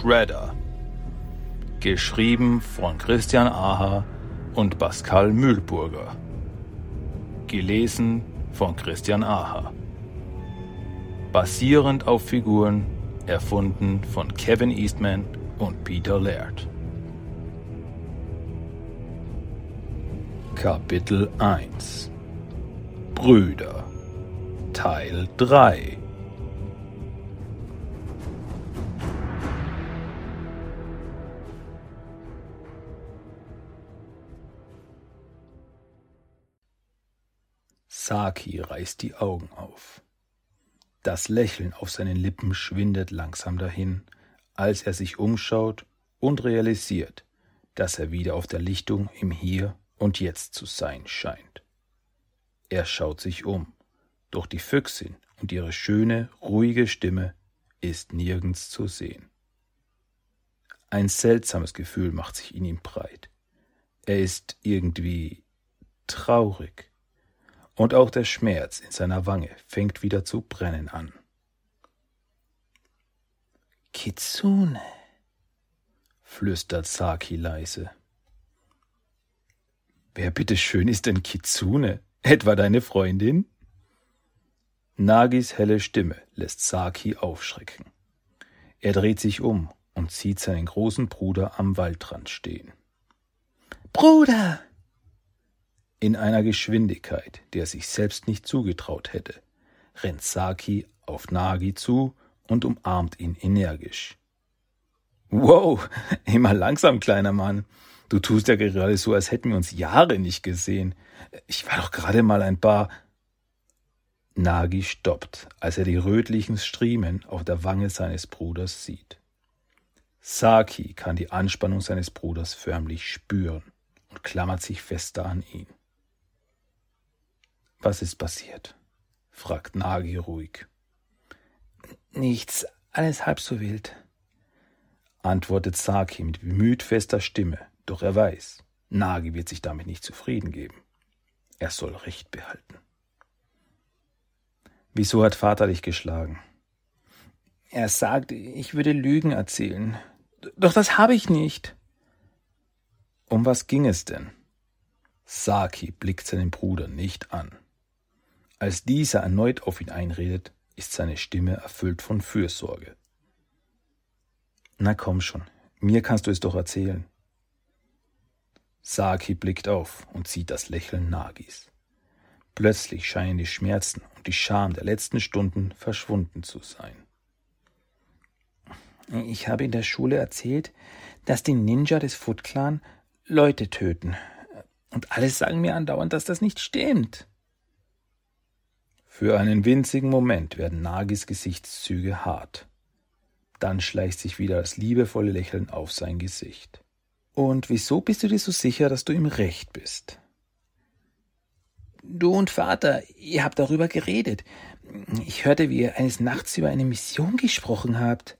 Shredder. Geschrieben von Christian Aha und Pascal Mühlburger. Gelesen von Christian Aha. Basierend auf Figuren erfunden von Kevin Eastman und Peter Laird. Kapitel 1 Brüder Teil 3 Saki reißt die Augen auf. Das Lächeln auf seinen Lippen schwindet langsam dahin, als er sich umschaut und realisiert, dass er wieder auf der Lichtung im Hier und Jetzt zu sein scheint. Er schaut sich um, doch die Füchsin und ihre schöne, ruhige Stimme ist nirgends zu sehen. Ein seltsames Gefühl macht sich in ihm breit. Er ist irgendwie traurig und auch der Schmerz in seiner Wange fängt wieder zu brennen an. Kitsune, flüstert Saki leise. Wer bitteschön ist denn Kitsune? Etwa deine Freundin? Nagis helle Stimme lässt Saki aufschrecken. Er dreht sich um und sieht seinen großen Bruder am Waldrand stehen. Bruder! In einer Geschwindigkeit, die er sich selbst nicht zugetraut hätte, rennt Saki auf Nagi zu und umarmt ihn energisch. Wow, immer langsam, kleiner Mann. Du tust ja gerade so, als hätten wir uns Jahre nicht gesehen. Ich war doch gerade mal ein paar. Nagi stoppt, als er die rötlichen Striemen auf der Wange seines Bruders sieht. Saki kann die Anspannung seines Bruders förmlich spüren und klammert sich fester an ihn. Was ist passiert? fragt Nagi ruhig. Nichts, alles halb so wild, antwortet Saki mit bemüht fester Stimme, doch er weiß, Nagi wird sich damit nicht zufrieden geben. Er soll Recht behalten. Wieso hat Vater dich geschlagen? Er sagt, ich würde Lügen erzählen. Doch das habe ich nicht. Um was ging es denn? Saki blickt seinen Bruder nicht an. Als dieser erneut auf ihn einredet, ist seine Stimme erfüllt von Fürsorge. Na komm schon, mir kannst du es doch erzählen. Saki blickt auf und sieht das Lächeln Nagis. Plötzlich scheinen die Schmerzen und die Scham der letzten Stunden verschwunden zu sein. Ich habe in der Schule erzählt, dass die Ninja des Foot Clan Leute töten. Und alle sagen mir andauernd, dass das nicht stimmt. Für einen winzigen Moment werden Nagis Gesichtszüge hart. Dann schleicht sich wieder das liebevolle Lächeln auf sein Gesicht. Und wieso bist du dir so sicher, dass du im Recht bist? Du und Vater, ihr habt darüber geredet. Ich hörte, wie ihr eines Nachts über eine Mission gesprochen habt.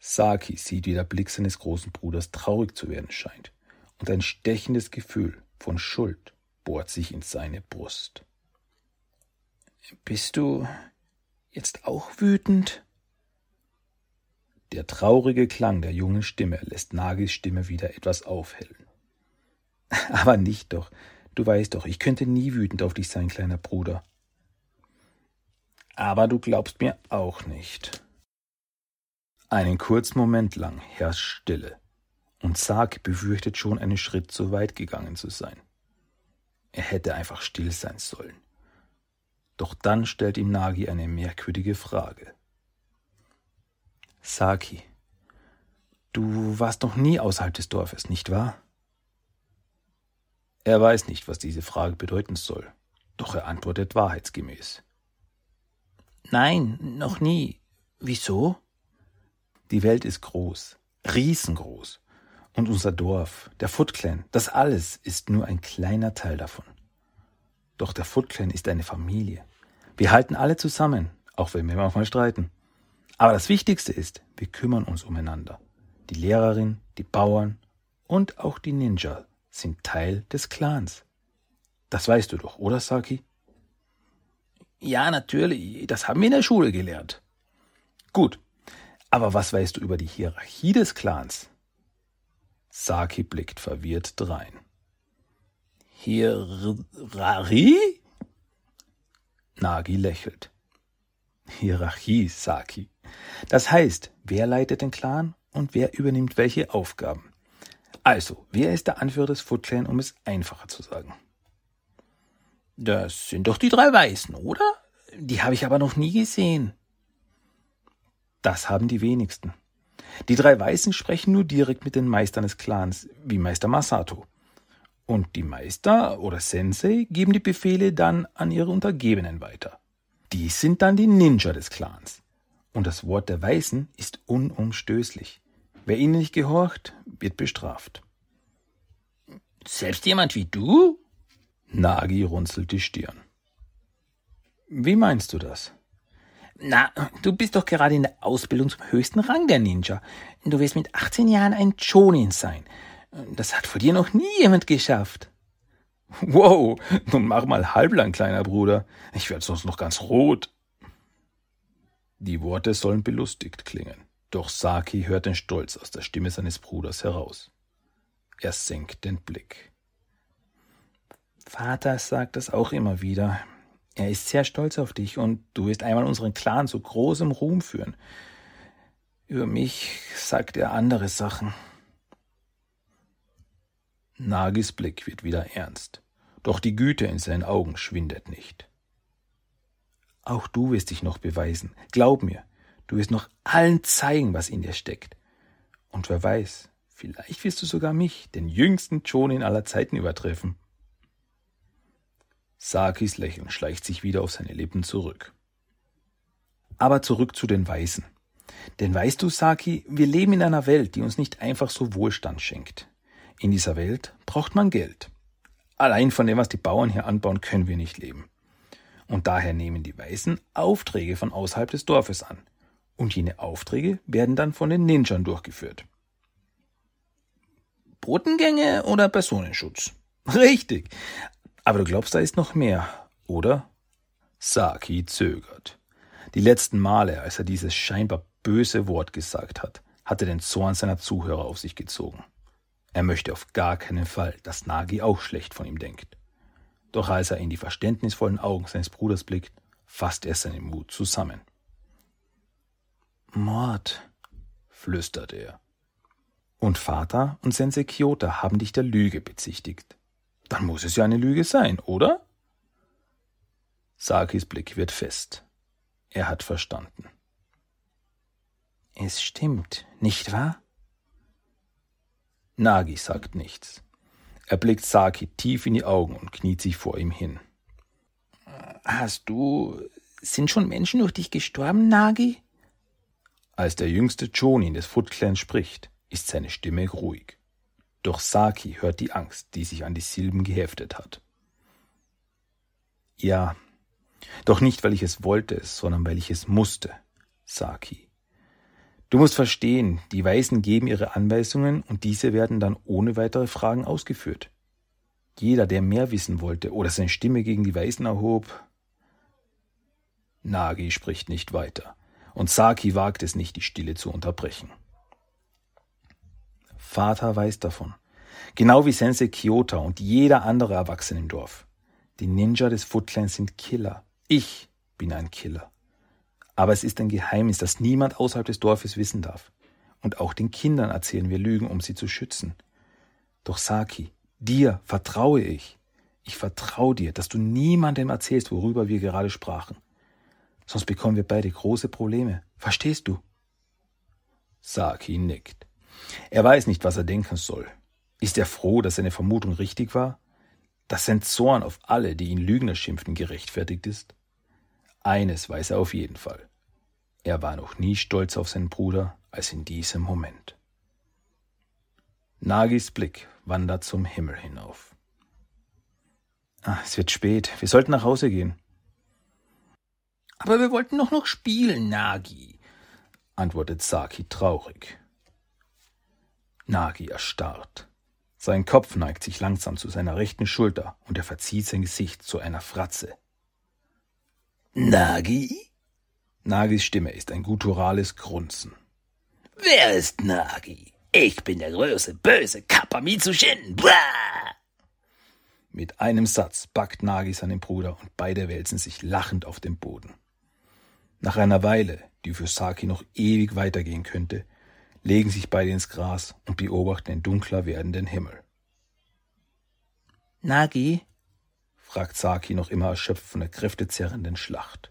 Saki sieht, wie der Blick seines großen Bruders traurig zu werden scheint, und ein stechendes Gefühl von Schuld bohrt sich in seine Brust. Bist du jetzt auch wütend? Der traurige Klang der jungen Stimme lässt Nagis Stimme wieder etwas aufhellen. Aber nicht doch. Du weißt doch, ich könnte nie wütend auf dich sein, kleiner Bruder. Aber du glaubst mir auch nicht. Einen kurzen Moment lang herrscht Stille, und Sark befürchtet schon einen Schritt zu weit gegangen zu sein. Er hätte einfach still sein sollen. Doch dann stellt ihm Nagi eine merkwürdige Frage. Saki, du warst noch nie außerhalb des Dorfes, nicht wahr? Er weiß nicht, was diese Frage bedeuten soll, doch er antwortet wahrheitsgemäß. Nein, noch nie. Wieso? Die Welt ist groß, riesengroß. Und unser Dorf, der Foot Clan, das alles ist nur ein kleiner Teil davon. Doch der Foot Clan ist eine Familie. Wir halten alle zusammen, auch wenn wir manchmal streiten. Aber das Wichtigste ist, wir kümmern uns umeinander. Die Lehrerin, die Bauern und auch die Ninja sind Teil des Clans. Das weißt du doch, oder Saki? Ja, natürlich, das haben wir in der Schule gelernt. Gut, Aber was weißt du über die Hierarchie des Clans? Saki blickt verwirrt drein. Hierarchie? Nagi lächelt. Hierarchie, Saki. Das heißt, wer leitet den Clan und wer übernimmt welche Aufgaben. Also, wer ist der Anführer des Foot Clan, um es einfacher zu sagen? Das sind doch die drei Weißen, oder? Die habe ich aber noch nie gesehen. Das haben die wenigsten. Die drei Weißen sprechen nur direkt mit den Meistern des Clans, wie Meister Masato. Und die Meister oder Sensei geben die Befehle dann an ihre Untergebenen weiter. Dies sind dann die Ninja des Clans. Und das Wort der Weißen ist unumstößlich. Wer ihnen nicht gehorcht, wird bestraft. Selbst jemand wie du? Nagi runzelt die Stirn. Wie meinst du das? Na, du bist doch gerade in der Ausbildung zum höchsten Rang der Ninja. Du wirst mit 18 Jahren ein Chonin sein. Das hat vor dir noch nie jemand geschafft. Wow, nun mach mal halblang, kleiner Bruder. Ich werde sonst noch ganz rot. Die Worte sollen belustigt klingen, doch Saki hört den Stolz aus der Stimme seines Bruders heraus. Er senkt den Blick. Vater sagt das auch immer wieder. Er ist sehr stolz auf dich und du wirst einmal unseren Clan zu großem Ruhm führen. Über mich sagt er andere Sachen. Nagis Blick wird wieder ernst, doch die Güte in seinen Augen schwindet nicht. Auch du wirst dich noch beweisen. Glaub mir, du wirst noch allen zeigen, was in dir steckt. Und wer weiß, vielleicht wirst du sogar mich, den jüngsten Chonin aller Zeiten, übertreffen. Sakis Lächeln schleicht sich wieder auf seine Lippen zurück. Aber zurück zu den Weißen. Denn weißt du, Saki, wir leben in einer Welt, die uns nicht einfach so Wohlstand schenkt. In dieser Welt braucht man Geld. Allein von dem, was die Bauern hier anbauen, können wir nicht leben. Und daher nehmen die Weißen Aufträge von außerhalb des Dorfes an. Und jene Aufträge werden dann von den Ninjern durchgeführt. Botengänge oder Personenschutz? Richtig. Aber du glaubst, da ist noch mehr, oder? Saki zögert. Die letzten Male, als er dieses scheinbar böse Wort gesagt hat, hatte den Zorn seiner Zuhörer auf sich gezogen. Er möchte auf gar keinen Fall, dass Nagi auch schlecht von ihm denkt. Doch als er in die verständnisvollen Augen seines Bruders blickt, fasst er seinen Mut zusammen. Mord, flüstert er. Und Vater und Sensei Kyota haben dich der Lüge bezichtigt. Dann muss es ja eine Lüge sein, oder? Sakis Blick wird fest. Er hat verstanden. Es stimmt, nicht wahr? Nagi sagt nichts. Er blickt Saki tief in die Augen und kniet sich vor ihm hin. Hast du. Sind schon Menschen durch dich gestorben, Nagi? Als der jüngste Jonin des Foot Clans spricht, ist seine Stimme ruhig. Doch Saki hört die Angst, die sich an die Silben geheftet hat. Ja, doch nicht, weil ich es wollte, sondern weil ich es musste, Saki. Du musst verstehen, die Weißen geben ihre Anweisungen und diese werden dann ohne weitere Fragen ausgeführt. Jeder, der mehr wissen wollte oder seine Stimme gegen die Weißen erhob. Nagi spricht nicht weiter, und Saki wagt es nicht, die Stille zu unterbrechen. Vater weiß davon. Genau wie Sensei Kyota und jeder andere Erwachsene im Dorf. Die Ninja des Foot Clans sind Killer. Ich bin ein Killer. Aber es ist ein Geheimnis, das niemand außerhalb des Dorfes wissen darf. Und auch den Kindern erzählen wir Lügen, um sie zu schützen. Doch Saki, dir vertraue ich. Ich vertraue dir, dass du niemandem erzählst, worüber wir gerade sprachen. Sonst bekommen wir beide große Probleme. Verstehst du? Saki nickt. Er weiß nicht, was er denken soll. Ist er froh, dass seine Vermutung richtig war? Dass sein Zorn auf alle, die ihn Lügner schimpften, gerechtfertigt ist? Eines weiß er auf jeden Fall. Er war noch nie stolz auf seinen Bruder als in diesem Moment. Nagis Blick wandert zum Himmel hinauf. Ah, es wird spät. Wir sollten nach Hause gehen. Aber wir wollten doch noch spielen, Nagi, antwortet Saki traurig. Nagi erstarrt. Sein Kopf neigt sich langsam zu seiner rechten Schulter und er verzieht sein Gesicht zu einer Fratze. Nagi? Nagis Stimme ist ein gutturales Grunzen. Wer ist Nagi? Ich bin der große, böse Kappa Mitsushin. Blah! Mit einem Satz packt Nagi seinen Bruder und beide wälzen sich lachend auf den Boden. Nach einer Weile, die für Saki noch ewig weitergehen könnte, legen sich beide ins Gras und beobachten den dunkler werdenden Himmel. Nagi? fragt Saki noch immer erschöpft von der kräftezerrenden Schlacht.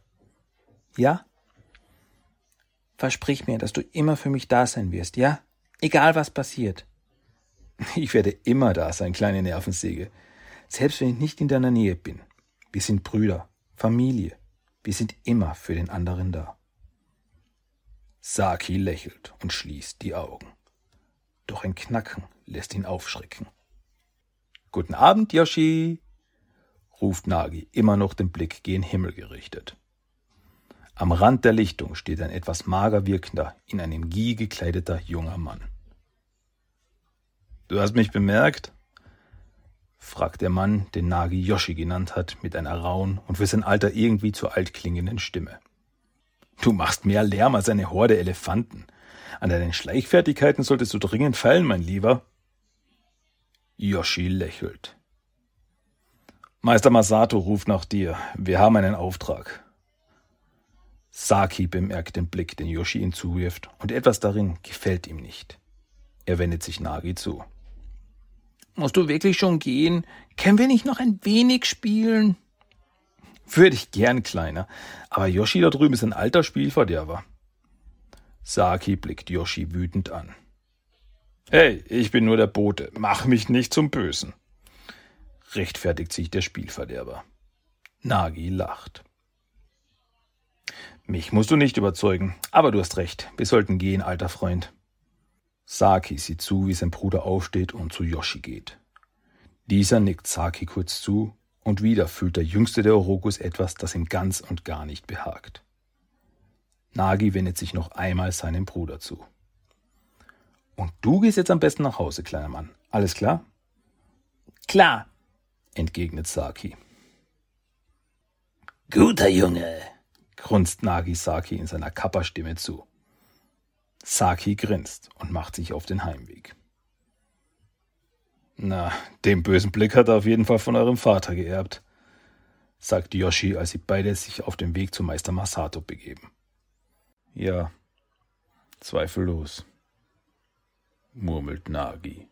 Ja? Versprich mir, dass du immer für mich da sein wirst, ja? Egal was passiert. Ich werde immer da sein, kleine Nervensäge. Selbst wenn ich nicht in deiner Nähe bin. Wir sind Brüder, Familie. Wir sind immer für den anderen da. Saki lächelt und schließt die Augen. Doch ein Knacken lässt ihn aufschrecken. Guten Abend, Yoshi, ruft Nagi, immer noch den Blick gen Himmel gerichtet. Am Rand der Lichtung steht ein etwas mager wirkender, in einem Gi gekleideter junger Mann. Du hast mich bemerkt? fragt der Mann, den Nagi Yoshi genannt hat, mit einer rauen und für sein Alter irgendwie zu alt klingenden Stimme. Du machst mehr Lärm als eine Horde Elefanten. An deinen Schleichfertigkeiten solltest du dringend feilen, mein Lieber. Yoshi lächelt. Meister Masato ruft nach dir. Wir haben einen Auftrag. Saki bemerkt den Blick, den Yoshi ihm zuwirft, und etwas darin gefällt ihm nicht. Er wendet sich Nagi zu. Musst du wirklich schon gehen? Können wir nicht noch ein wenig spielen? Würde ich gern, Kleiner. Aber Yoshi da drüben ist ein alter Spielverderber. Saki blickt Yoshi wütend an. Hey, ich bin nur der Bote. Mach mich nicht zum Bösen. Rechtfertigt sich der Spielverderber. Nagi lacht. Mich musst du nicht überzeugen, aber du hast recht. Wir sollten gehen, alter Freund. Saki sieht zu, wie sein Bruder aufsteht und zu Yoshi geht. Dieser nickt Saki kurz zu und wieder fühlt der jüngste der Orokus etwas, das ihm ganz und gar nicht behagt. Nagi wendet sich noch einmal seinem Bruder zu. Und du gehst jetzt am besten nach Hause, kleiner Mann. Alles klar? Klar, entgegnet Saki. Guter Junge, grunzt Nagi Saki in seiner Kappa-Stimme zu. Saki grinst und macht sich auf den Heimweg. Na, den bösen Blick hat er auf jeden Fall von eurem Vater geerbt, sagt Yoshi, als sie beide sich auf den Weg zu Meister Masato begeben. Ja, zweifellos, murmelt Nagi.